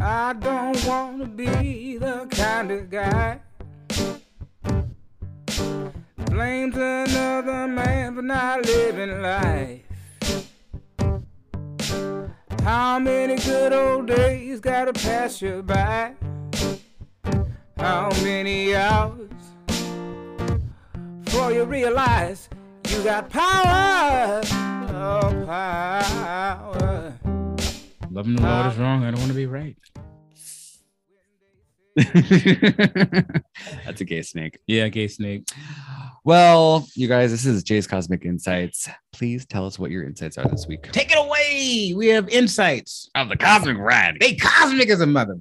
I don't want to be the kind of guy blames another man for not living life. How many good old days gotta pass you by? How many hours before you realize you got power? Oh, power. Loving the Lord is wrong. I don't want to be right. That's a gay snake. Yeah, gay snake. Well, you guys, this is Jay's Cosmic Insights. Please tell us what your insights are this week. Take it away. We have insights. Of the Cosmic Rad. They cosmic as a mother.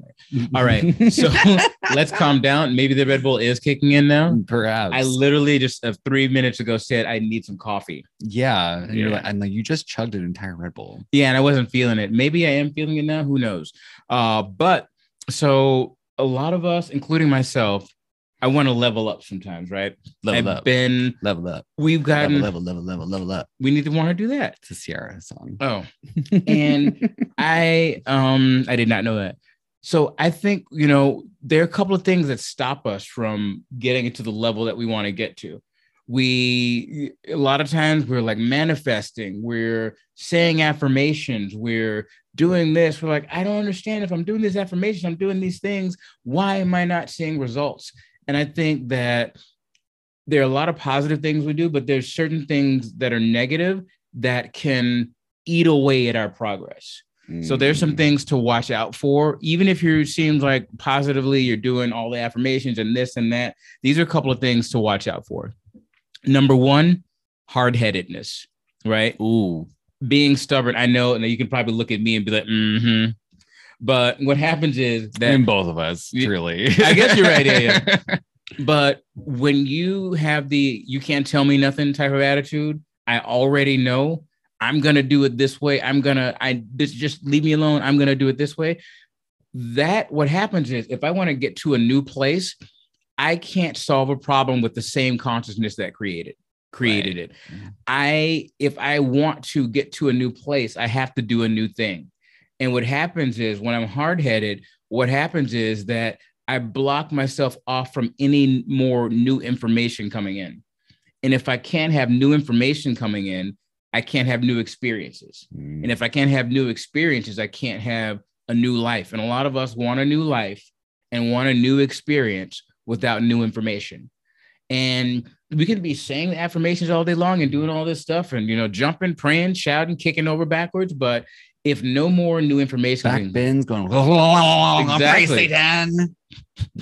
All right. So let's calm down. Maybe the Red Bull is kicking in now. Perhaps. I literally just uh, three minutes ago said I need some coffee. yeah. And you're like, I'm like, you just chugged an entire Red Bull. Yeah, and I wasn't feeling it. Maybe I am feeling it now. Who knows? Uh, but so a lot of us, including myself, I want to level up sometimes, right? Level I've up. been, level up. we've gotten, Level, level, level, level, level up. we need to want to do that. It's a Ciara song. Oh, and I um I did not know that. So I think you know there are a couple of things that stop us from getting to the level that we want to get to. We a lot of times we're like manifesting, we're saying affirmations, we're doing this. We're like, I don't understand if I'm doing these affirmations, I'm doing these things. Why am I not seeing results? And I think that there are a lot of positive things we do, but there's certain things that are negative that can eat away at our progress. So there's some Mm. things to watch out for. Even if you seems like positively you're doing all the affirmations and this and that, these are a couple of things to watch out for. Number one, hard-headedness, right? Ooh. Being stubborn. I know, and you can probably look at me and be like, mm-hmm. But what happens is that in both of us, Yeah. truly. I guess you're right, yeah, But when you have the you can't tell me nothing type of attitude, I already know I'm gonna do it this way. I'm gonna I this just leave me alone. I'm gonna do it this way. That what happens is if I want to get to a new place, I can't solve a problem with the same consciousness that created created it. Mhm. I if I want to get to a new place, I have to do a new thing. And what happens is when I'm hard-headed, what happens is that I block myself off from any more new information coming in. And if I can't have new information coming in, I can't have new experiences. Mm. And if I can't have new experiences, I can't have a new life. And a lot of us want a new life and want a new experience without new information. And we can be saying the affirmations all day long and doing all this stuff and, you know, jumping, praying, shouting, kicking over backwards. But if no more new information, Back can- bins going. Exactly. Satan.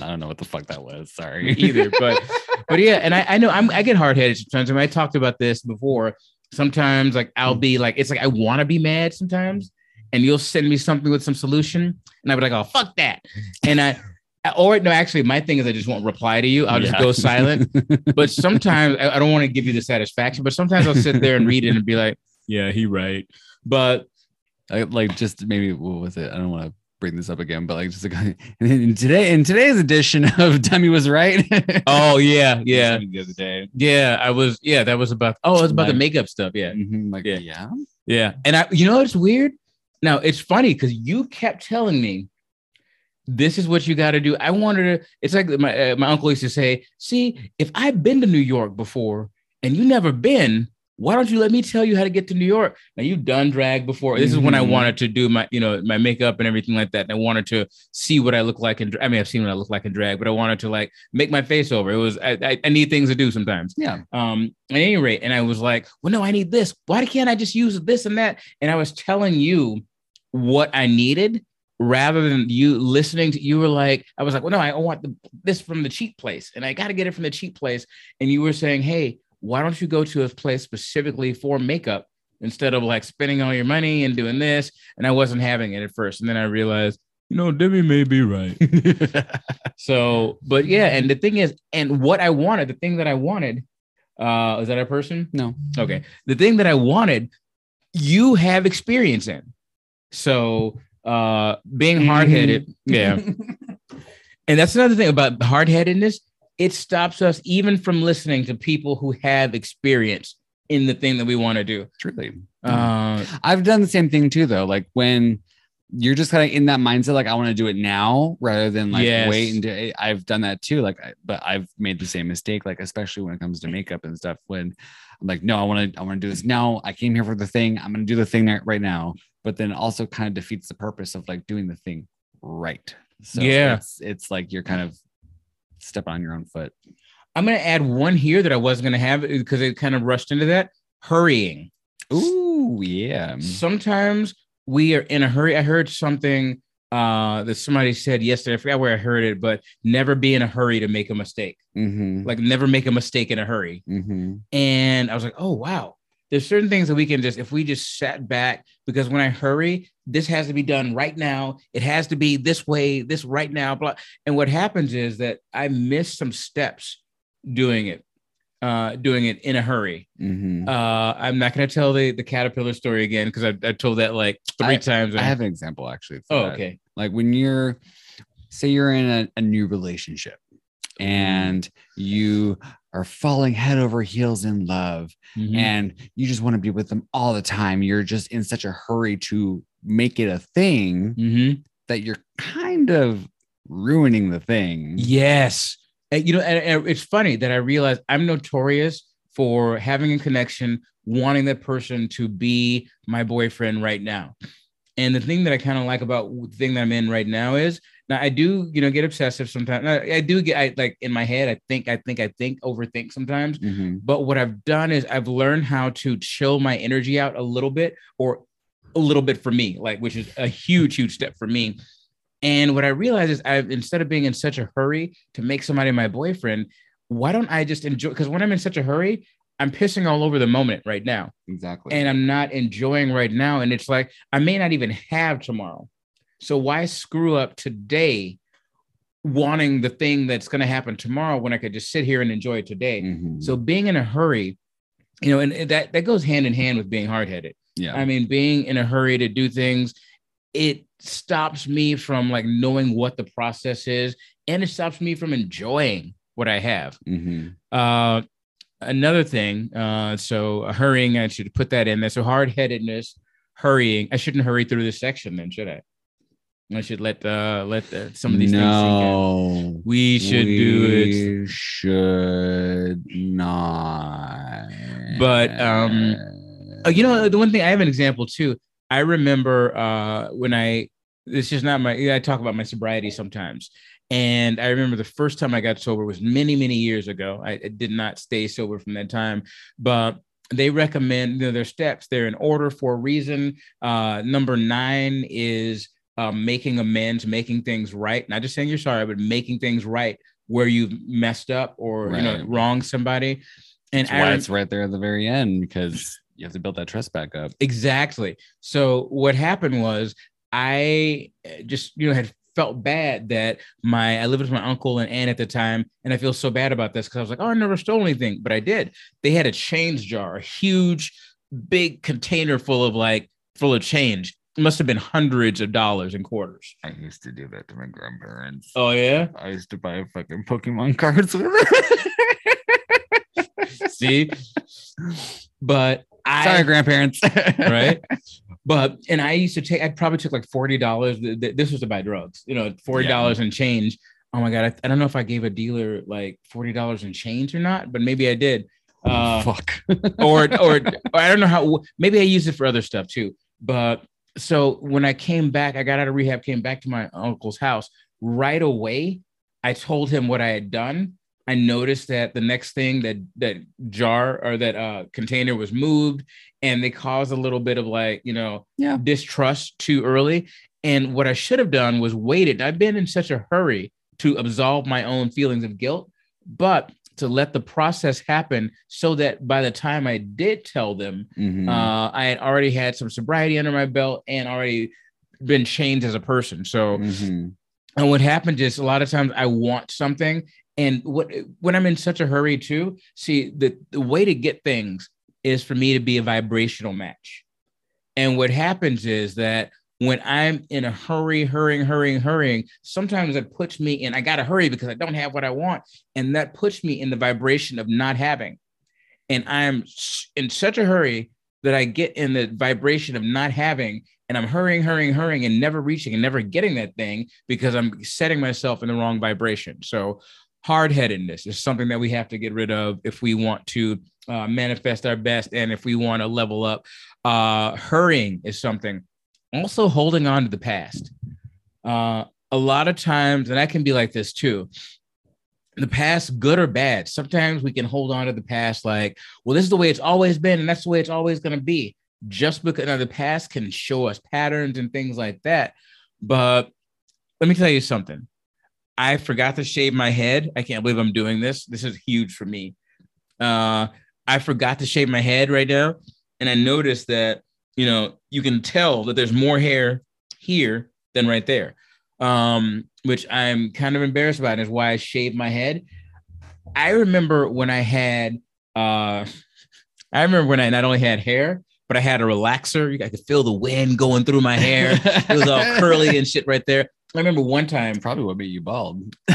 I don't know what the fuck that was. Sorry. either. But but yeah, and I, I know I'm I get hard headed sometimes. And I talked about this before. Sometimes like I'll be like, it's like I want to be mad sometimes, and you'll send me something with some solution, and I'll be like, oh fuck that. And I or no, actually my thing is I just won't reply to you. I'll just Yeah. go silent. But sometimes I, I don't want to give you the satisfaction, but sometimes I'll sit there and read it and be like, yeah, he right. But I, like just maybe what was it? I don't want to bring this up again, but like just like in today in today's edition of Dummy was right. oh yeah, yeah. the other day. Yeah, I was yeah, that was about oh, it was about the makeup stuff. Yeah. Mhm, Like Yeah. yeah. Yeah. And I, you know, it's weird. Now it's funny because you kept telling me this is what you got to do. I wanted to, it's like my, uh, my uncle used to say, see, if I've been to New York before and you never been, why don't you let me tell you how to get to New York? Now you've done drag before. This is when I Mhm. wanted to do my, you know, my makeup and everything like that. And I wanted to see what I look like in. I mean, I've seen what I look like in drag, but I wanted to like make my face over. It was I, I, I need things to do sometimes. Yeah. Um, at any rate, and I was like, well, no, I need this. Why can't I just use this and that? And I was telling you what I needed rather than you listening to you were like, I was like, well, no, I want the, this from the cheap place, and I got to get it from the cheap place. And you were saying, hey, why don't you go to a place specifically for makeup instead of like spending all your money and doing this? And I wasn't having it at first, and then I realized, you know, Debbie may be right. so, but yeah, and the thing is, and what I wanted, the thing that I wanted, uh, is that a person? No. Okay. The thing that I wanted, you have experience in. So uh being hard-headed, yeah. And that's another thing about hard-headedness. It stops us even from listening to people who have experience in the thing that we want to do. Truly. Uh, I've done the same thing too, though. Like when you're just kind of in that mindset, like I want to do it now rather than like Yes. wait and do it. I've done that too. Like, I, but I've made the same mistake, like especially when it comes to makeup and stuff. When I'm like, no, I want to, I want to do this now. I came here for the thing. I'm going to do the thing right now. But then also kind of defeats the purpose of like doing the thing right. So Yeah. it's it's like you're kind of stepping on your own foot. I'm gonna add one here that I wasn't gonna have because it kind of rushed into that. Hurrying. Ooh, yeah. Sometimes we are in a hurry. I heard something uh that somebody said yesterday. I forgot where I heard it, but never be in a hurry to make a mistake. Mm-hmm. Like never make a mistake in a hurry. Mm-hmm. And I was like, oh wow. There's certain things that we can just if we just sat back because when I hurry, this has to be done right now. It has to be this way, this right now. Blah. And what happens is that I miss some steps doing it, uh, doing it in a hurry. Mm-hmm. Uh, I'm not going to tell the the caterpillar story again because I, I told that like three times. I have an example actually. oh, that. okay. like when you're say you're in a, a new relationship and you are falling head over heels in love Mhm. and you just want to be with them all the time you're just in such a hurry to make it a thing Mhm. that you're kind of ruining the thing Yes. You know, and it's funny that I realized I'm notorious for having a connection, wanting that person to be my boyfriend right now. And the thing that I kind of like about the thing that I'm in right now is now I do, you know, get obsessive sometimes. I, I do get, I like in my head, I think, I think, I think, overthink sometimes. Mhm. But what I've done is I've learned how to chill my energy out a little bit or a little bit for me, like which is a huge, huge step for me. And what I realized is I've instead of being in such a hurry to make somebody my boyfriend, why don't I just enjoy? Because when I'm in such a hurry, I'm pissing all over the moment right now. exactly And I'm not enjoying right now. And it's like I may not even have tomorrow. So why screw up today wanting the thing that's going to happen tomorrow when I could just sit here and enjoy it today? Mhm. So being in a hurry, you know, and that that goes hand in hand with being hard headed. yeah I mean, being in a hurry to do things, it stops me from like knowing what the process is, and it stops me from enjoying what I have. Mhm. Uh, another thing, uh, so hurrying, I should put that in there. So hard headedness, hurrying. I shouldn't hurry through this section, then, should I? I should let uh let the, some of these things sink in. no We should do it. we should not But, um, Oh, you know, the one thing I have an example too. I remember uh, when I this is not my I talk about my sobriety sometimes. And I remember the first time I got sober was many, many years ago. I, I did not stay sober from that time, but they recommend you know, their steps. They're in order for a reason. Uh, number nine is um, making amends, making things right. Not just saying you're sorry, but making things right where you've messed up or you know wronged somebody. And That's why rem- it's right there at the very end because you have to build that trust back up. Exactly. So what happened was I uh, just you know had felt bad that my I lived with my uncle and aunt at the time, and I feel so bad about this because I was like, oh, I never stole anything, but I did. They had a change jar, a huge, big container full of like full of change. It must have been hundreds of dollars in quarters. I used to do that to my grandparents. Oh yeah. I used to buy fucking Pokemon cards with it. See, but I Sorry, grandparents. right? But and I used to take. I probably took like forty dollars. This was to buy drugs. You know, forty dollars and change. Oh my god! I, I don't know if I gave a dealer like forty dollars in change or not, but maybe I did. Uh, Fuck. or, or or I don't know how. Maybe I used it for other stuff too. But so when I came back, I got out of rehab, came back to my uncle's house right away. I told him what I had done. I noticed that the next thing that that jar or that uh, container was moved, and they caused a little bit of like you know Yeah. distrust too early. And what I should have done was waited. I've been in such a hurry to absolve my own feelings of guilt, but to let the process happen so that by the time I did tell them, Mhm. uh, I had already had some sobriety under my belt and already been changed as a person. So, Mhm. and what happened is a lot of times I want something, and what when I'm in such a hurry too. See, the the way to get things is for me to be a vibrational match. And what happens is that when I'm in a hurry, hurrying, hurrying, hurrying, sometimes it puts me in, I got to hurry because I don't have what I want. And that puts me in the vibration of not having. And I'm in such a hurry that I get in the vibration of not having, and I'm hurrying, hurrying, hurrying, and never reaching and never getting that thing because I'm setting myself in the wrong vibration. So, hard headedness is something that we have to get rid of if we want to uh, manifest our best and if we want to level up. Uh, hurrying is something. Also, holding on to the past. Uh, a lot of times, and I can be like this too the past, good or bad. Sometimes we can hold on to the past like, well, this is the way it's always been, and that's the way it's always going to be. Just because now the past can show us patterns and things like that. But let me tell you something. I forgot to shave my head. I can't believe I'm doing this. This is huge for me. Uh, I forgot to shave my head right now. And I noticed that, you know, you can tell that there's more hair here than right there um, which I'm kind of embarrassed about, is why I shaved my head. I remember when I had, uh, I remember when I not only had hair, but I had a relaxer. I could feel the wind going through my hair. it was all curly and shit right there. I remember one time. Probably what made you bald.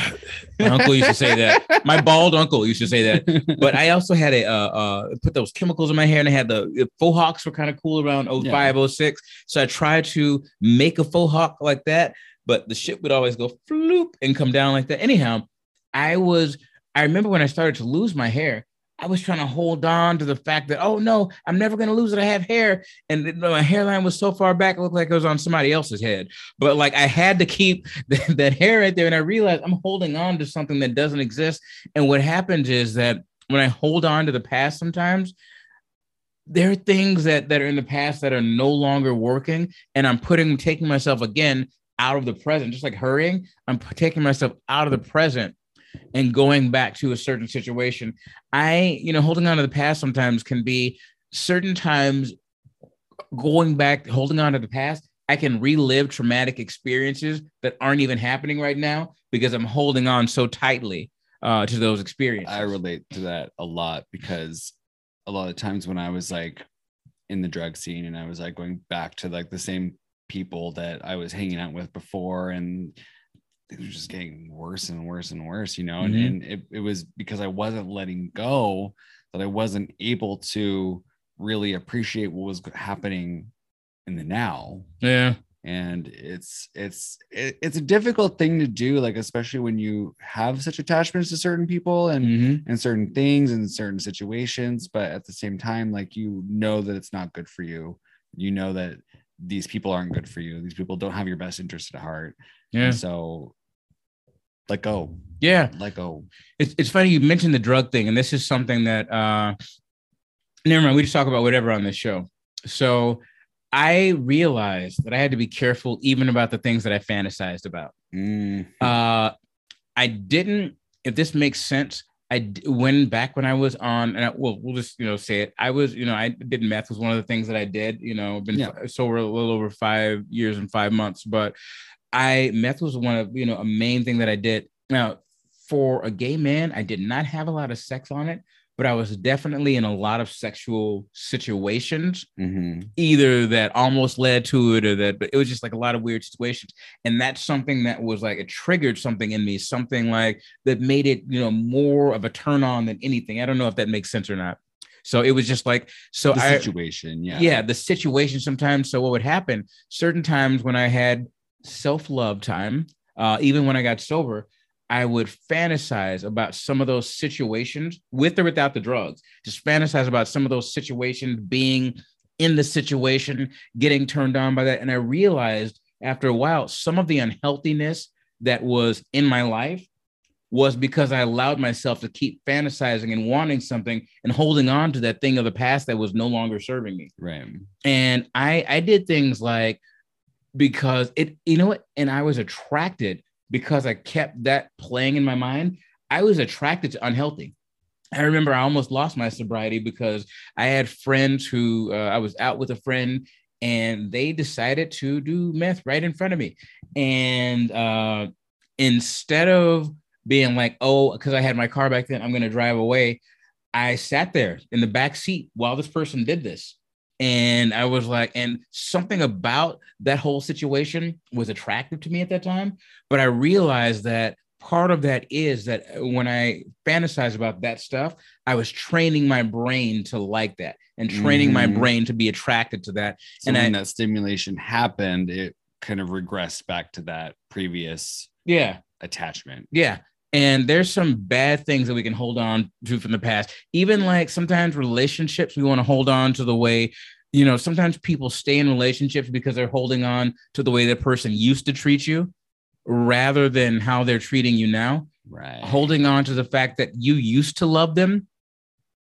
my uncle used to say that. My bald uncle used to say that. But I also had a uh, uh, put those chemicals in my hair, and I had the, the faux hawks were kind of cool around 05, yeah. 06. So I tried to make a faux hawk like that but the shit would always go floop and come down like that. Anyhow, I was, I remember when I started to lose my hair, I was trying to hold on to the fact that, oh no, I'm never going to lose it. I have hair. And my hairline was so far back, it looked like it was on somebody else's head. But like I had to keep that, that hair right there. And I realized I'm holding on to something that doesn't exist. And what happens is that when I hold on to the past sometimes, there are things that, that are in the past that are no longer working. And I'm putting, taking myself again out of the present, just like hurrying. I'm taking myself out of the present and going back to a certain situation. I, you know, holding on to the past sometimes can be certain times going back, holding on to the past. I can relive traumatic experiences that aren't even happening right now because I'm holding on so tightly uh, to those experiences. I relate to that a lot because a lot of times when I was like in the drug scene and I was like going back to like the same people that I was hanging out with before and it was just getting worse and worse and worse, you know, mm-hmm. and, and it, it was because I wasn't letting go that I wasn't able to really appreciate what was happening in the now. Yeah. And it's it's it, it's a difficult thing to do, like especially when you have such attachments to certain people and mm-hmm. and certain things and certain situations. But at the same time, like you know that it's not good for you. You know that these people aren't good for you. These people don't have your best interest at heart. Yeah. And so let go. Yeah. Let go. It's, it's funny you mentioned the drug thing, and this is something that uh never mind, we just talk about whatever on this show. So I realized that I had to be careful even about the things that I fantasized about. Mm. Uh I didn't, if this makes sense, I when back when I was on, and I, well, we'll just you know say it. I was, you know, I did meth was one of the things that I did. You know, been yeah. sober a little over five years and five months, but I meth was one of you know a main thing that I did. Now, for a gay man, I did not have a lot of sex on it, but I was definitely in a lot of sexual situations, mm-hmm. either that almost led to it or that, but it was just like a lot of weird situations. And that's something that was like, it triggered something in me, something like that made it, you know, more of a turn on than anything. I don't know if that makes sense or not. So it was just like, so the I, situation, yeah. Yeah, the situation sometimes. So what would happen certain times when I had self love time, uh, even when I got sober, I would fantasize about some of those situations with or without the drugs, just fantasize about some of those situations being in the situation, getting turned on by that. And I realized after a while, some of the unhealthiness that was in my life was because I allowed myself to keep fantasizing and wanting something and holding on to that thing of the past that was no longer serving me. Right. And I I did things like because it, you know what, and I was attracted because I kept that playing in my mind, I was attracted to unhealthy. I remember I almost lost my sobriety because I had friends who uh, I was out with a friend and they decided to do meth right in front of me. And uh, instead of being like, oh, because I had my car back then, I'm going to drive away, I sat there in the back seat while this person did this. And I was like, and something about that whole situation was attractive to me at that time. But I realized that part of that is that when I fantasize about that stuff, I was training my brain to like that and training my Mhm. brain to be attracted to that. So And when I- that stimulation happened, it kind of regressed back to that previous Yeah. attachment. Yeah. And there's some bad things that we can hold on to from the past. Even like sometimes relationships, we want to hold on to the way, you know, sometimes people stay in relationships because they're holding on to the way that person used to treat you rather than how they're treating you now. Right. Holding on to the fact that you used to love them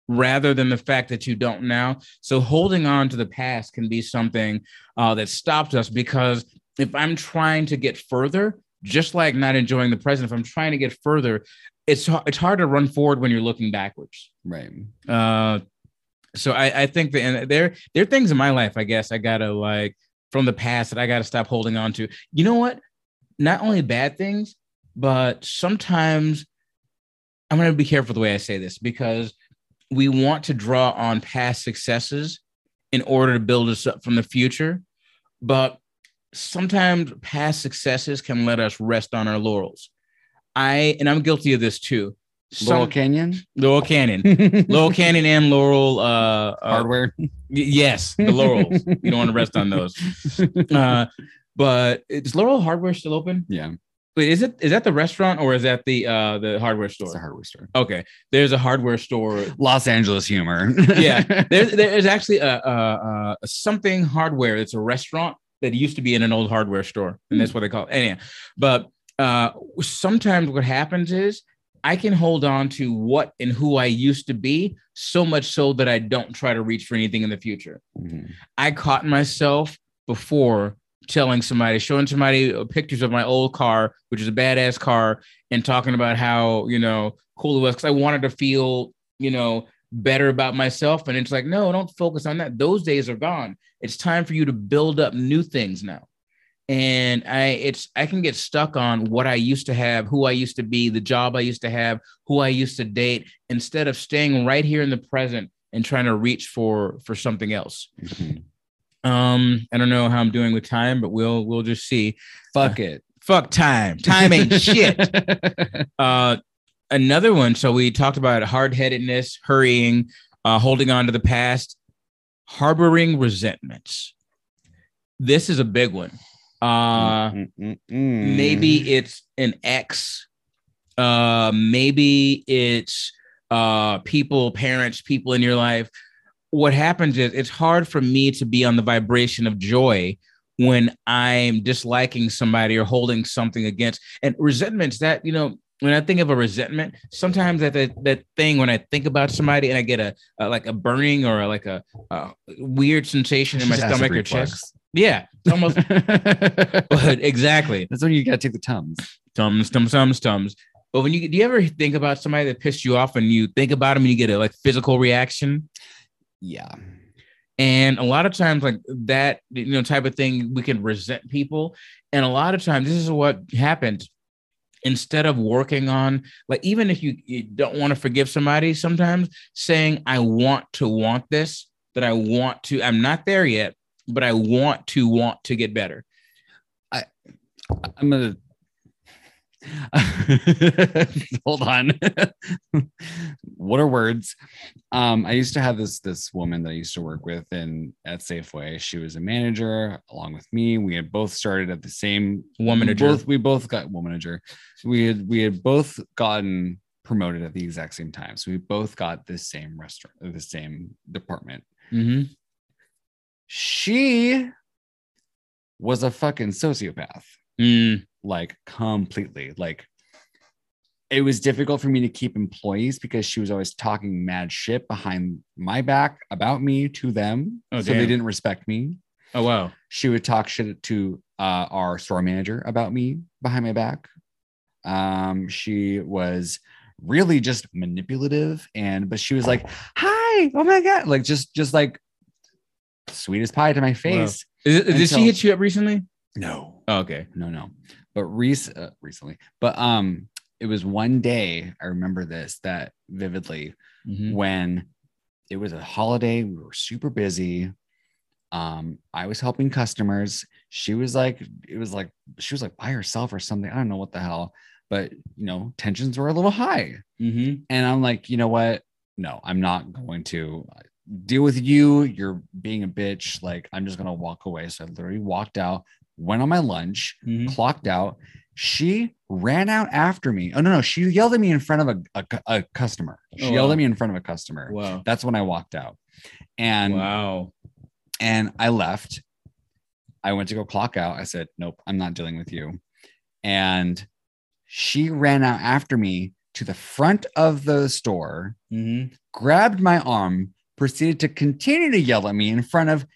rather than the fact that you don't now. So holding on to the past can be something uh, that stops us because if I'm trying to get further, just like not enjoying the present, if I'm trying to get further, it's it's hard to run forward when you're looking backwards. Right. Uh, so I, I think that and there there are things in my life, I guess I gotta like from the past that I gotta stop holding on to. You know what? Not only bad things, but sometimes I'm gonna be careful the way I say this because we want to draw on past successes in order to build us up from the future, but sometimes past successes can let us rest on our laurels. I and I'm guilty of this too. Laurel Some, Canyon Laurel Canyon. Laurel Canyon and Laurel uh, uh hardware. y- yes, the Laurels. you don't want to rest on those. Uh but is Laurel Hardware still open? yeah, Wait, is it is that the restaurant or is that the uh the hardware store? it's a hardware store. Okay. There's a hardware store. Los Angeles humor. Yeah. There's there's actually a, a, a something hardware. It's a restaurant that used to be in an old hardware store, and that's what they call it. Anyhow, but uh sometimes what happens is I can hold on to what and who I used to be so much so that I don't try to reach for anything in the future. Mhm. I caught myself before telling somebody, showing somebody uh, pictures of my old car, which is a badass car, and talking about how, you know, cool it was because I wanted to feel, you know, better about myself. And it's like, no, don't focus on that. Those days are gone. It's time for you to build up new things now. And I it's I can get stuck on what I used to have, who I used to be, the job I used to have, who I used to date, instead of staying right here in the present and trying to reach for for something else. Mhm. Um, I don't know how I'm doing with time, but we'll we'll just see. Fuck it. Fuck time. Time ain't shit. Uh, another one. So we talked about hard headedness, hurrying, uh, holding on to the past, harboring resentments. This is a big one. Uh, maybe it's an ex. Uh, maybe it's uh people, parents, people in your life. What happens is it's hard for me to be on the vibration of joy when I'm disliking somebody or holding something against. And resentments that, you know, when I think of a resentment, sometimes that that, that thing when I think about somebody and I get a, a like a burning or like a, a weird sensation in my Just stomach or chest. Yeah, almost but exactly. That's when you gotta take the tums. Tums, tums, tums, tums. But when you do you ever think about somebody that pissed you off and you think about them and you get a like physical reaction? Yeah. And a lot of times, like that, you know, type of thing, we can resent people. And a lot of times, this is what happens. Instead of working on, like, even if you, you don't want to forgive somebody, sometimes saying, I want to want this, that I want to, I'm not there yet, but I want to want to get better. i i'm gonna hold on. what are words? Um, I used to have this this woman that I used to work with in at Safeway. She was a manager along with me. We had both started at the same Womanager. Both we both got womanager. We had we had both gotten promoted at the exact same time. So we both got the same restaurant, the same department. Mm-hmm. She was a fucking sociopath Mm, like completely. Like it was difficult for me to keep employees because she was always talking mad shit behind my back about me to them. Oh, so they didn't respect me. Oh, wow. she would talk shit to uh, our store manager about me behind my back. Um she was really just manipulative and but she was like hi oh my god like just just like sweet as pie to my face. It, did Until- she hit you up recently? no. Oh, okay. no no but rec- uh, recently but um it was one day i remember this that vividly Mhm. when it was a holiday we were super busy um i was helping customers she was like it was like she was like by herself or something i don't know what the hell but you know, tensions were a little high. Mm-hmm. And I'm like, you know what? No, I'm not going to deal with you. You're being a bitch. Like, I'm just gonna walk away. So I literally walked out, went on my lunch, Mhm. clocked out. She ran out after me. Oh no, no, she yelled at me in front of a, a, a customer. She Oh, yelled wow. at me in front of a customer. Wow. That's when I walked out. And wow. and I left. I went to go clock out. I said, Nope, I'm not dealing with you. And she ran out after me to the front of the store, Mm-hmm. grabbed my arm, proceeded to continue to yell at me in front of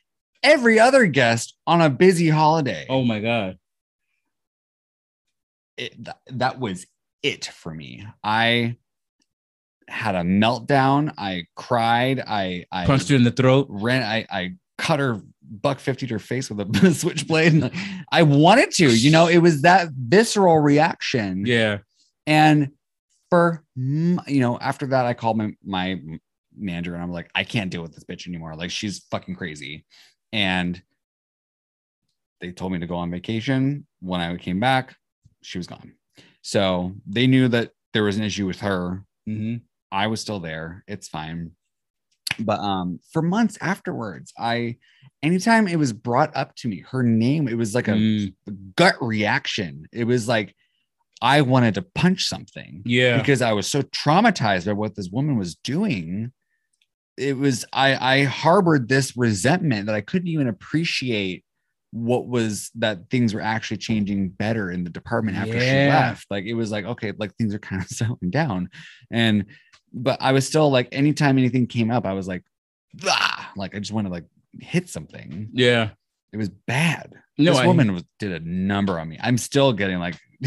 every other guest on a busy holiday. Oh my God. It, th- that was it for me. I had a meltdown. I cried. I, I Punched her in the throat. ran I, I cut her buck 50 to her face with a switchblade i wanted to you know it was that visceral reaction Yeah. and for you know after that i called my my manager and i'm like i can't deal with this bitch anymore like she's fucking crazy and they told me to go on vacation when i came back she was gone so they knew that there was an issue with her Mm-hmm. I was still there. It's fine. But um for months afterwards, I anytime it was brought up to me, her name, it was like a Mm. gut reaction. It was like I wanted to punch something Yeah. because I was so traumatized by what this woman was doing. It was I I harbored this resentment that I couldn't even appreciate what was that things were actually changing better in the department after she left. Like it was like, okay, like things are kind of settling down. And but I was still like anytime anything came up, I was like, ah, like I just want to like hit something. yeah. It was bad. No, this I- woman was, did a number on me. I'm still getting like,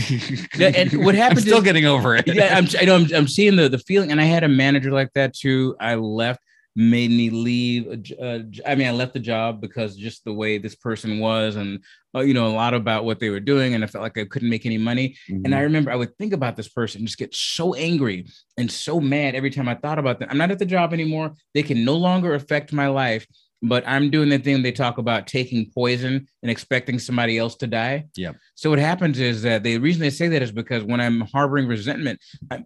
Yeah, and what happened I'm still is- getting over it. yeah, I'm, I know I'm, I'm seeing the, the feeling, and I had a manager like that too. I left, made me leave. uh, j- I mean, I left the job because just the way this person was, and uh, you know, a lot about what they were doing, and I felt like I couldn't make any money. And Mhm. I remember I would think about this person, just get so angry and so mad every time I thought about them. I'm not at the job anymore. They can no longer affect my life. But I'm doing the thing they talk about taking poison and expecting somebody else to die. Yeah. So what happens is that the reason they say that is because when I'm harboring resentment, I'm,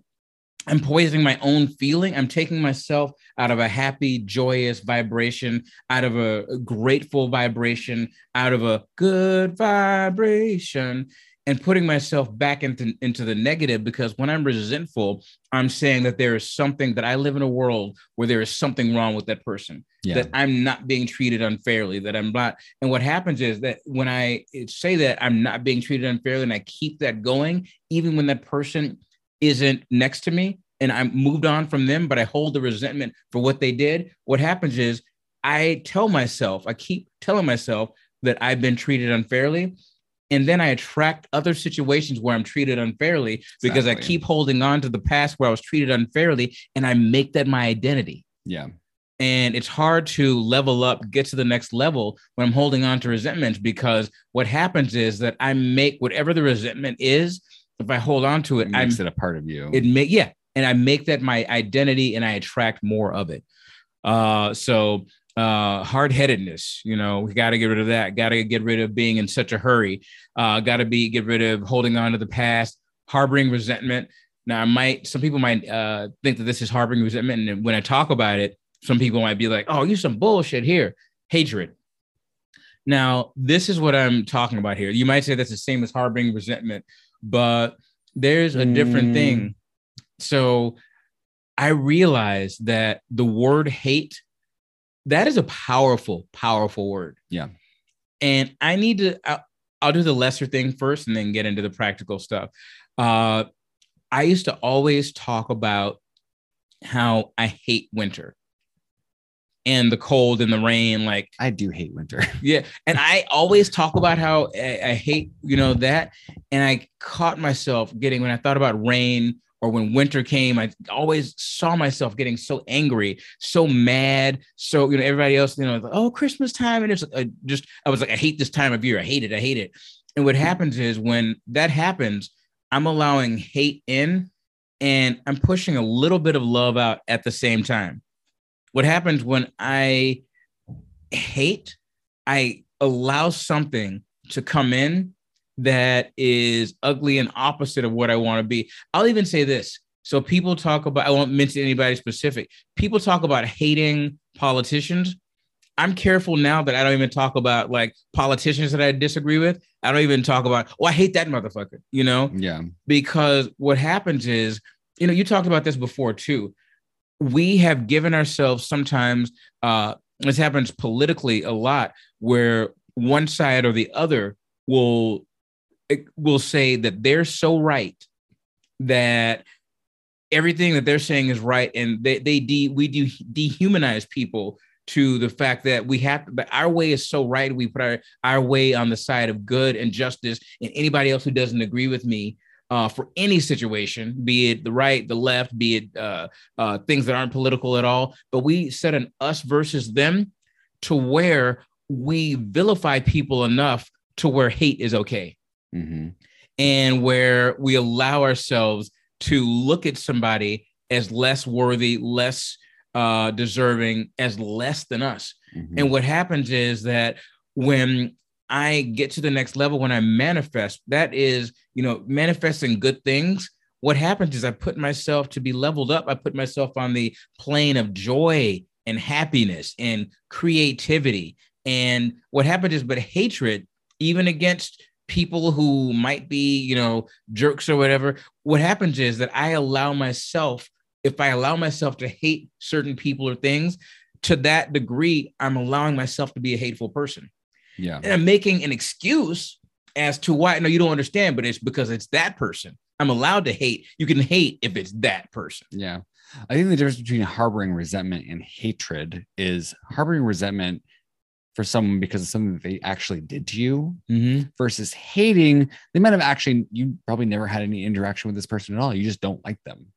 I'm poisoning my own feeling. I'm taking myself out of a happy, joyous vibration, out of a, grateful vibration, out of a good vibration, and putting myself back into, into the negative because when I'm resentful, I'm saying that there is something that I live in a world where there is something wrong with that person yeah. that I'm not being treated unfairly, that I'm not. And what happens is that when I say that I'm not being treated unfairly and I keep that going, even when that person isn't next to me and I'm moved on from them, but I hold the resentment for what they did, what happens is I tell myself, I keep telling myself that I've been treated unfairly. And then I attract other situations where I'm treated unfairly because I keep holding on to the past where I was treated unfairly and I make that my identity yeah. and it's hard to level up get to the next level when i'm holding on to resentments because what happens is that i make whatever the resentment is if i hold on to it It i makes it a part of you. it make yeah and i make that my identity and i attract more of it. Uh so uh hard-headedness you know we got to get rid of that got to get rid of being in such a hurry uh got to be get rid of holding on to the past harboring resentment. Now i might some people might uh think that this is harboring resentment and when i talk about it some people might be like oh you some bullshit here. Hatred. Now this is what i'm talking about here. You might say that's the same as harboring resentment but there's a different Mm. thing so i realized that the word hate that is a powerful powerful word Yeah. and i need to I'll, I'll do the lesser thing first and then get into the practical stuff uh i used to always talk about how i hate winter and the cold and the rain like I do hate winter. yeah, and I always talk about how I, I hate, you know, that. And I caught myself getting when I thought about rain or when winter came, I always saw myself getting so angry, so mad. So you know, everybody else, you know, like, oh, Christmas time, and it's uh, just I was like, I hate this time of year. I hate it. I hate it. And what happens is when that happens, I'm allowing hate in, and I'm pushing a little bit of love out at the same time. What happens when I hate, I allow something to come in that is ugly and opposite of what I want to be. I'll even say this. So people talk about, I won't mention anybody specific. People talk about hating politicians. I'm careful now that I don't even talk about like politicians that I disagree with. I don't even talk about, oh, I hate that motherfucker, you know? Yeah. Because what happens is, you know, you talked about this before too. We have given ourselves sometimes, uh, this happens politically a lot, where one side or the other will will say that they're so right that everything that they're saying is right and they, they de, we do dehumanize people to the fact that we have but our way is so right we put our, our way on the side of good and justice and anybody else who doesn't agree with me uh, for any situation be it the right the left be it uh, uh, things that aren't political at all but we set an us versus them to where we vilify people enough to where hate is okay Mm-hmm. and where we allow ourselves to look at somebody as less worthy, less uh, deserving, as less than us. Mhm. And what happens is that when I get to the next level, when I manifest, that is, you know, manifesting good things. What happens is I put myself to be leveled up. I put myself on the plane of joy and happiness and creativity. And what happens is, but hatred, even against people who might be, you know, jerks or whatever, what happens is that I allow myself, if I allow myself to hate certain people or things, to that degree, I'm allowing myself to be a hateful person. Yeah. And I'm making an excuse as to why. No, you don't understand, but it's because it's that person. I'm allowed to hate. You can hate if it's that person. Yeah. I think the difference between harboring resentment and hatred is harboring resentment for someone because of something that they actually did to you Mm-hmm. versus hating. They might have actually, you probably never had any interaction with this person at all. You just don't like them.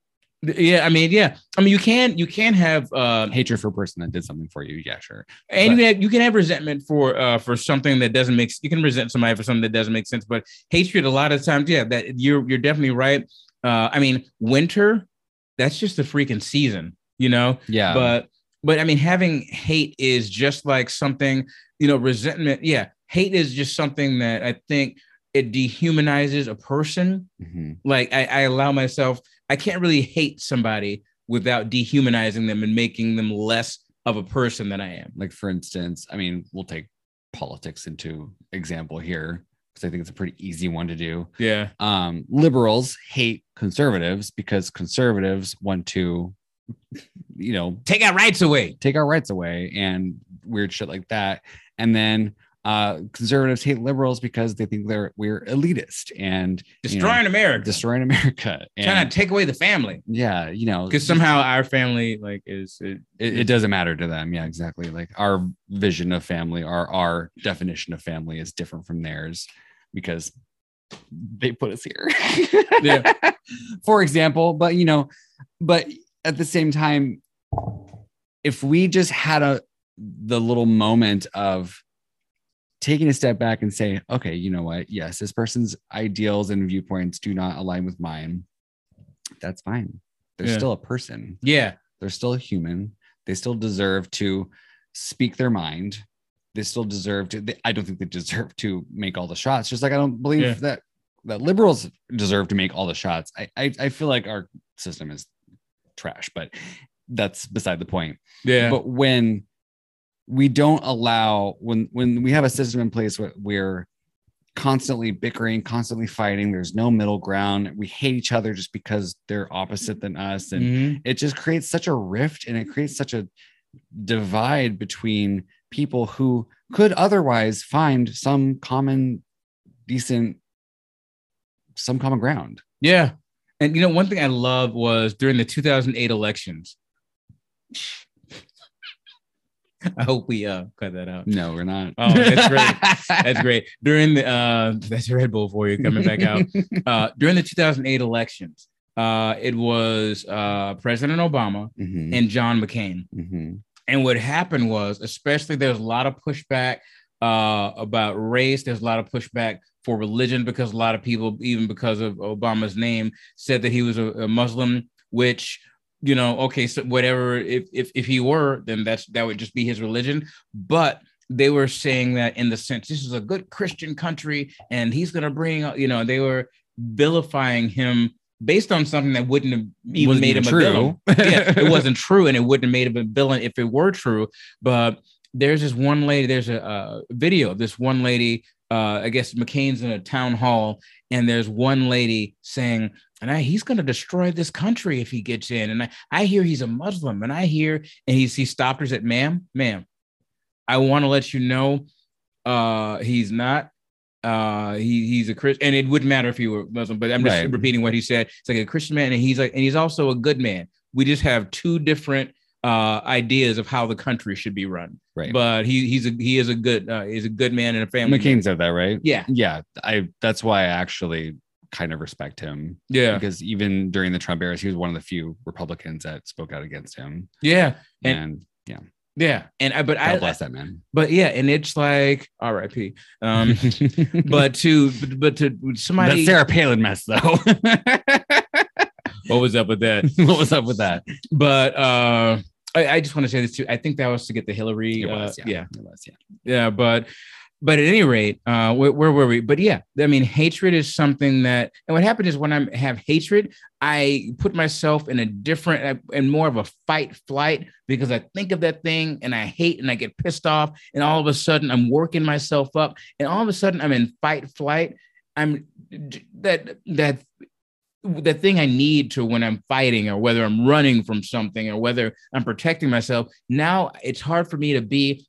Yeah, I mean, yeah, I mean, you can you can have uh, Hatred for a person that did something for you. Yeah, sure. and you can have, you can have resentment for uh for something that doesn't make you can resent somebody for something that doesn't make sense but hatred a lot of times yeah that you're you're definitely right uh i mean winter that's just a freaking season you know Yeah. but but i mean having hate is just like something you know resentment yeah hate is just something that i think it dehumanizes a person Mhm. like I, I allow myself i can't really hate somebody without dehumanizing them and making them less of a person than i am like for instance, I mean, we'll take politics into example here because I think it's a pretty easy one to do. yeah Um, liberals hate conservatives because conservatives want to, you know, take our rights away take our rights away and weird shit like that. And then uh, conservatives hate liberals because they think they're we're elitist and you know, destroying america destroying America. trying to take away the family yeah, you know, because somehow our family like is it, it, it doesn't matter to them. Yeah, exactly. Like our vision of family, our our definition of family is different from theirs because they put us here. Yeah. For example, but you know, but at the same time, if we just had a the little moment of taking a step back and say, okay, you know what? Yes, this person's ideals and viewpoints do not align with mine. That's fine. They're Yeah. still a person yeah they're still a human. They still deserve to speak their mind. They still deserve to. They, I don't think they deserve to make all the shots. Just like I don't believe Yeah. that that liberals deserve to make all the shots. I, I I feel like our system is trash, but that's beside the point. yeah But when we don't allow when when we have a system in place where we're constantly bickering, constantly fighting, there's no middle ground. We hate each other just because they're opposite than us, and Mhm. it just creates such a rift and it creates such a divide between people who could otherwise find some common decent some common ground yeah and you know one thing i love was during the 2008 elections i hope we uh cut that out no we're not Oh, that's great. that's great during the uh that's red bull for you coming back out uh during the 2008 elections uh it was uh president obama Mhm, and john mccain mhm. And what happened was, especially there's a lot of pushback uh, about race. There's a lot of pushback for religion because a lot of people, even because of Obama's name, said that he was a, a Muslim. Which, you know, okay, so whatever. If if if he were, then that's that would just be his religion. But they were saying that in the sense this is a good Christian country and he's going to bring, you know, they were vilifying him based on something that wouldn't have even Wasn't made him true. a villain. yeah, it wasn't true, and it wouldn't have made him a villain if it were true. But there's this one lady. There's a, uh video of this one lady. Uh, I guess McCain's in a town hall, and there's one lady saying, "And I, he's going to destroy this country if he gets in." And I, I hear he's a Muslim, and I hear, and he he stopped her, said, "Ma'am, ma'am, I want to let you know, uh, he's not." uh he he's a christian and it wouldn't matter if he were muslim but i'm just Right. repeating what he said it's like a christian man and he's like and he's also a good man we just have two different uh ideas of how the country should be run Right. but he he's a he is a good uh he's a good man and a family McCain said that, right? yeah Yeah. I that's why I actually kind of respect him yeah because even during the Trump era, he was one of the few Republicans that spoke out against him. yeah And- And, yeah, yeah and i but God i bless that man. but yeah and it's like rip um but to but, but to that somebody Sarah Palin mess though. what was up with that what was up with that? but uh I, I just want to say this too. I think that was to get the Hillary. It uh, was, yeah. It was, yeah. yeah but but at any rate uh where, where were we but yeah i mean hatred is something that and what happened is when i have hatred i put myself in a different and more of a fight flight because i think of that thing and i hate and i get pissed off and all of a sudden i'm working myself up and all of a sudden i'm in fight flight i'm that that the thing I need to when I'm fighting or whether I'm running from something or whether I'm protecting myself. Now it's hard for me to be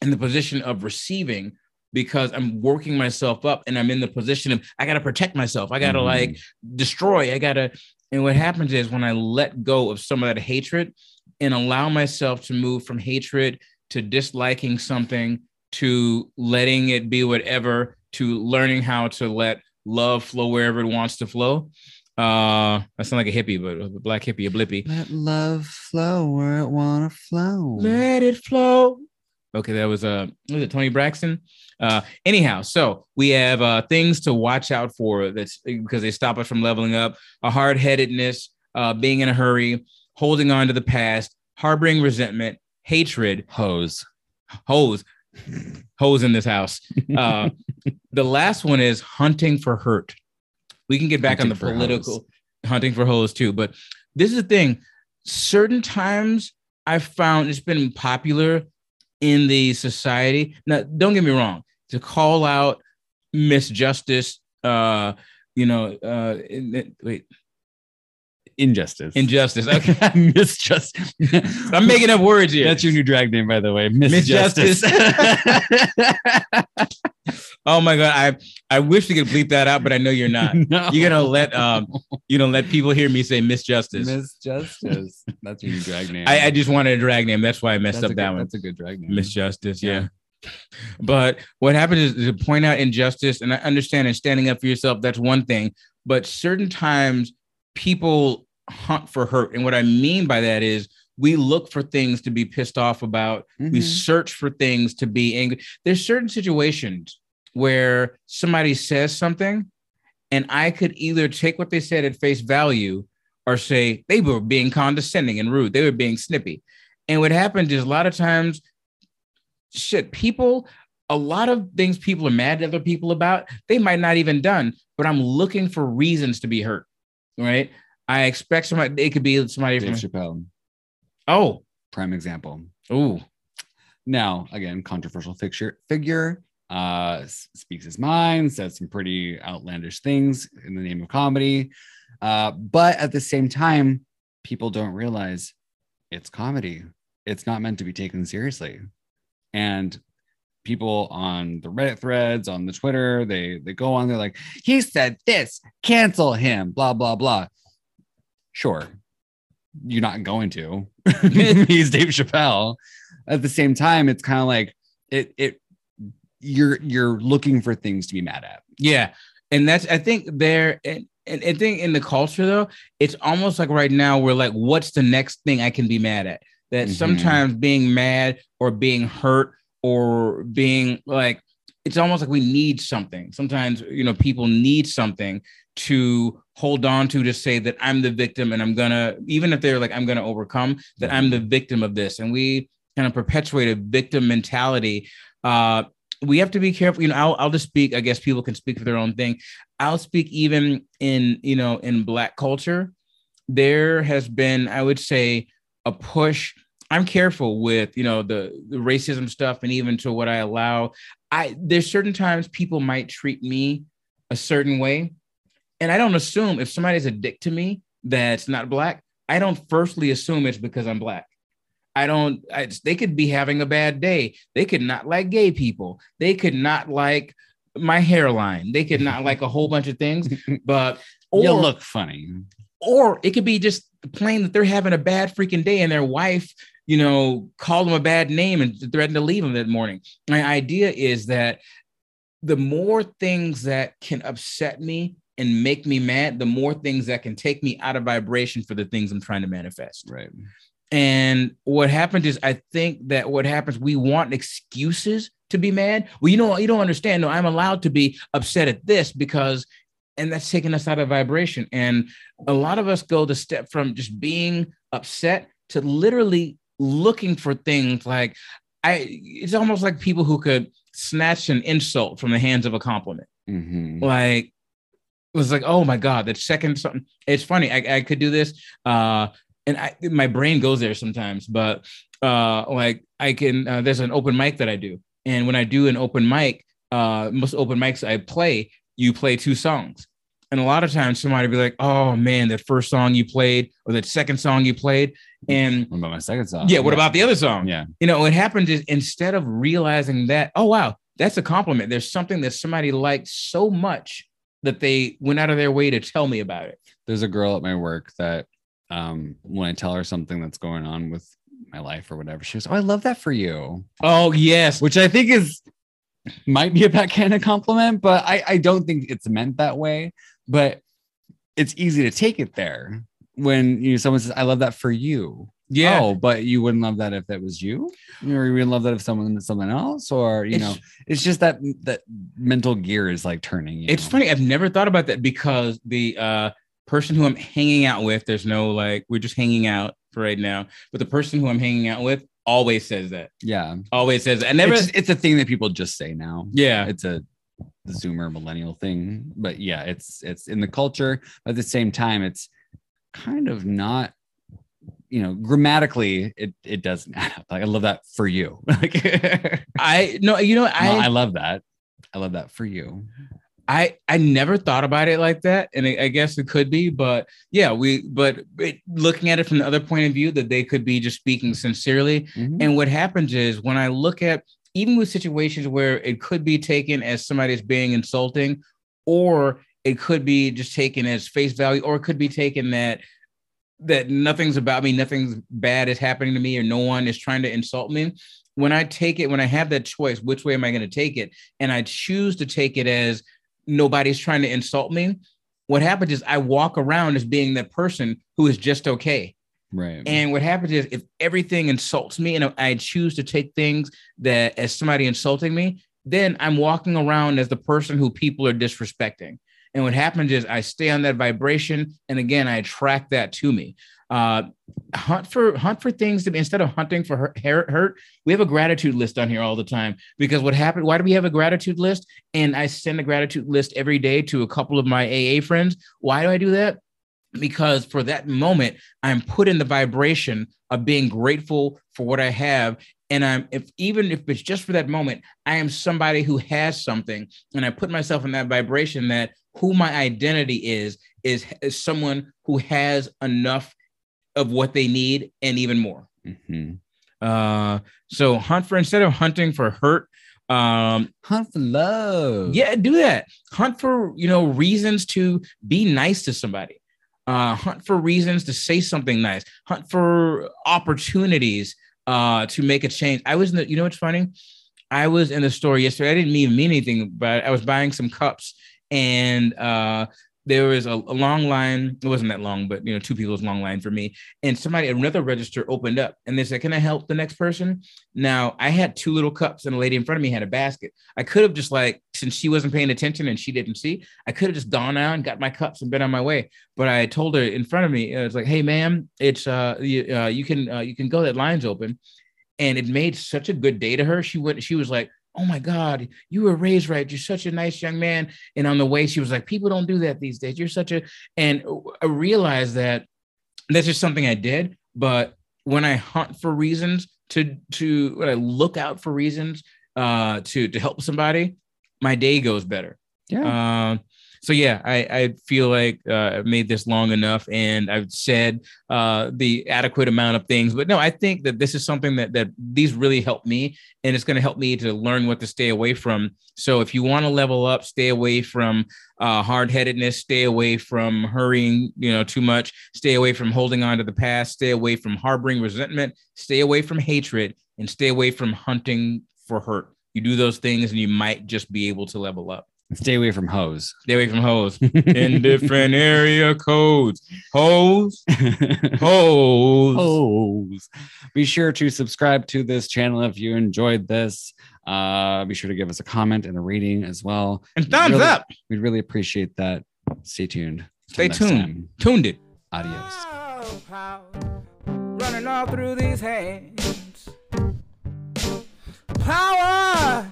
in the position of receiving because I'm working myself up and I'm in the position of I got to protect myself. I got to Mhm. like destroy. I got to. And what happens is when I let go of some of that hatred and allow myself to move from hatred to disliking something to letting it be whatever to learning how to let love flow wherever it wants to flow. Uh, I sound like a hippie, but a black hippie, a blippy. Let love flow where it wanna flow. Let it flow. Okay, that was uh was it Toni Braxton? Uh anyhow, so we have uh things to watch out for that's because they stop us from leveling up, a hard-headedness, uh being in a hurry, holding on to the past, harboring resentment, hatred, Hose. hose, hose in this house. Uh the last one is hunting for hurt. We can get back Hunting on the political hunting for holes too, but this is the thing. Certain times I've found it's been popular in the society. Now, don't get me wrong, to call out misjustice, uh, you know, uh, wait, Injustice. injustice. Okay, Misjustice. I'm making up words here. That's your new drag name, by the way. Misjustice. Misjustice. oh my god, I I wish we could bleep that out, but I know you're not. no. You're gonna let um, you know, let people hear me say Miss Justice. Miss Justice. That's your drag name. I, I just wanted a drag name. That's why I messed that's up that good, one. That's a good drag name. Misjustice, yeah. Yeah. But what happens is to point out injustice, and I understand and standing up for yourself, that's one thing. But certain times people hunt for hurt. And what I mean by that is we look for things to be pissed off about. We Mhm. search for things to be angry. There's certain situations where somebody says something, and I could either take what they said at face value or say they were being condescending and rude. They were being snippy. And what happened is a lot of times, shit, people, a lot of things people are mad at other people about, they might not even done, but I'm looking for reasons to be hurt. Right. I expect somebody, it could be somebody Dave from, Chappelle, oh, prime example. oh, Now, again, controversial figure figure uh speaks his mind, says some pretty outlandish things in the name of comedy. Uh, but at the same time, people don't realize it's comedy. It's not meant to be taken seriously. And people on the Reddit threads, on the Twitter, they they go on, they're like, he said this, cancel him, blah, blah, blah. Sure. You're not going to. He's Dave Chappelle at the same time it's kind of like it it you're you're looking for things to be mad at Yeah, and that's I think there and, and I think in the culture though, it's almost like right now we're like, what's the next thing I can be mad at? That Mhm. sometimes being mad or being hurt or being like, it's almost like we need something. Sometimes you know people need something to hold on to to say that I'm the victim and I'm gonna even if they're like I'm gonna overcome that I'm the victim of this and we kind of perpetuate a victim mentality Uh, we have to be careful. You know, I'll, I'll just speak. I guess people can speak for their own thing. I'll speak even in you know in Black culture. There has been, I would say, a push. I'm careful with you know the, the racism stuff and even to what I allow. I there's certain times people might treat me a certain way, and I don't assume if somebody's a dick to me that's not black. I don't firstly assume it's because I'm black. I don't, I, they could be having a bad day. They could not like gay people. They could not like my hairline. They could not like a whole bunch of things, but or, you look funny. Or it could be just plain that they're having a bad freaking day and their wife, you know, called them a bad name and threatened to leave them that morning. My idea is that the more things that can upset me and make me mad, the more things that can take me out of vibration for the things I'm trying to manifest. Right. And what happens is, I think that what happens, we want excuses to be mad. Well, you know, you don't understand. No, I'm allowed to be upset at this because, and that's taking us out of vibration. And a lot of us go the step from just being upset to literally looking for things like, I, it's almost like people who could snatch an insult from the hands of a compliment. Mhm. Like, it was like, oh my God, that second something. It's funny. I, I could do this. Uh, and I, my brain goes there sometimes, but uh, like I can, uh, there's an open mic that I do. And when I do an open mic, uh, most open mics I play, you play two songs. And a lot of times somebody be like, oh man, that first song you played or that second song you played. And What about my second song? yeah, what about the other song? Yeah. You know, what happens is instead of realizing that, oh wow, that's a compliment. There's something that somebody liked so much that they went out of their way to tell me about it. There's a girl at my work that um when I tell her something that's going on with my life or whatever, she goes, Oh, I love that for you. Oh yes, Which I think is might be a backhanded compliment, but I, I don't think it's meant that way. But it's easy to take it there when you know someone says, I love that for you. yeah. Oh, but you wouldn't love that if that was you, or you wouldn't love that if someone someone else, or you It's- know, it's just that that mental gear is like turning. You It's know? funny. I've never thought about that because the uh, person who I'm hanging out with, there's no like, we're just hanging out for right now. But the person who I'm hanging out with always says that. Yeah, Always says that. I never. it's, it's a thing that people just say now. yeah. It's a Zoomer millennial thing, but yeah, it's it's in the culture. But at the same time, it's kind of not. You know, grammatically, it it doesn't add up. Like I love that for you. like I no. You know, I, I I love that. I love that for you. I I never thought about it like that, and I, I guess it could be, but yeah, we but it, looking at it from the other point of view, that they could be just speaking sincerely. Mhm. And what happens is when I look at even with situations where it could be taken as somebody's being insulting, or it could be just taken as face value, or it could be taken that that nothing's about me, nothing's bad is happening to me, or no one is trying to insult me. When I take it, when I have that choice, which way am I going to take it? And I choose to take it as nobody's trying to insult me. What happens is I walk around as being that person who is just okay. Right. And what happens is if everything insults me and I choose to take things that as somebody insulting me, then I'm walking around as the person who people are disrespecting. And what happens is I stay on that vibration, and again I attract that to me. Uh, hunt for hunt for things to be instead of hunting for hurt, hurt. We have a gratitude list on here all the time because what happened? Why do we have a gratitude list? And I send a gratitude list every day to a couple of my AA friends. Why do I do that? Because for that moment, I'm put in the vibration of being grateful for what I have. And I'm if even if it's just for that moment, I am somebody who has something, and I put myself in that vibration that who my identity is is, is someone who has enough of what they need and even more. Mhm. Uh, so hunt for instead of hunting for hurt, um, Hunt for love. yeah, do that. Hunt for you know reasons to be nice to somebody. Uh, hunt for reasons to say something nice. Hunt for opportunities uh, to make a change. I was in the, you know what's funny? I was in the store yesterday. I didn't even mean anything, but I was buying some cups, and uh, there was a, a long line. It wasn't that long, but you know, two people's long line for me. And somebody, another register opened up, and they said, "Can I help the next person?" Now I had two little cups, and a lady in front of me had a basket. I could have just like, since she wasn't paying attention and she didn't see, I could have just gone out and got my cups and been on my way. But I told her in front of me, it's like, "Hey, ma'am, it's uh, you, uh, you can uh, you can go. That line's open." And it made such a good day to her. She went. She was like, oh my God, you were raised right. You're such a nice young man. And on the way, she was like, people don't do that these days. You're such a, and I realized that that's just something I did. But when I hunt for reasons to, to, when I look out for reasons uh, to, to help somebody, my day goes better. Yeah. Um, so yeah, I, I feel like uh, I've made this long enough, and I've said uh, the adequate amount of things. But no, I think that this is something that that these really help me, and it's going to help me to learn what to stay away from. So if you want to level up, stay away from uh, hard headedness, stay away from hurrying, you know, too much, stay away from holding on to the past, stay away from harboring resentment, stay away from hatred, and stay away from hunting for hurt. You do those things, and you might just be able to level up. Stay away from hoes. Stay away from hoes. In different area codes. Hoes. Hoes. hoes. Be sure to subscribe to this channel if you enjoyed this. Uh, be sure to give us a comment and a rating as well. And thumbs Really- up. We'd really appreciate that. Stay tuned. Stay tuned. time. Tuned it. Adios. Oh, power running all through these hands. Power,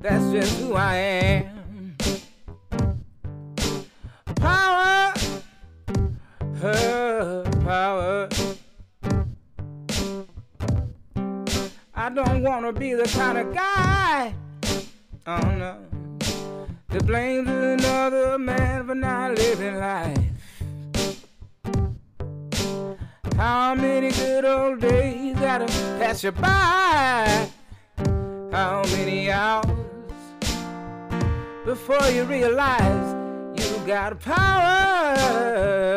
that's just who I am. Power. I don't wanna be the kind of guy, oh no, that blames another man for not living life. How many good old days gotta pass you by? How many hours before you realize you got power?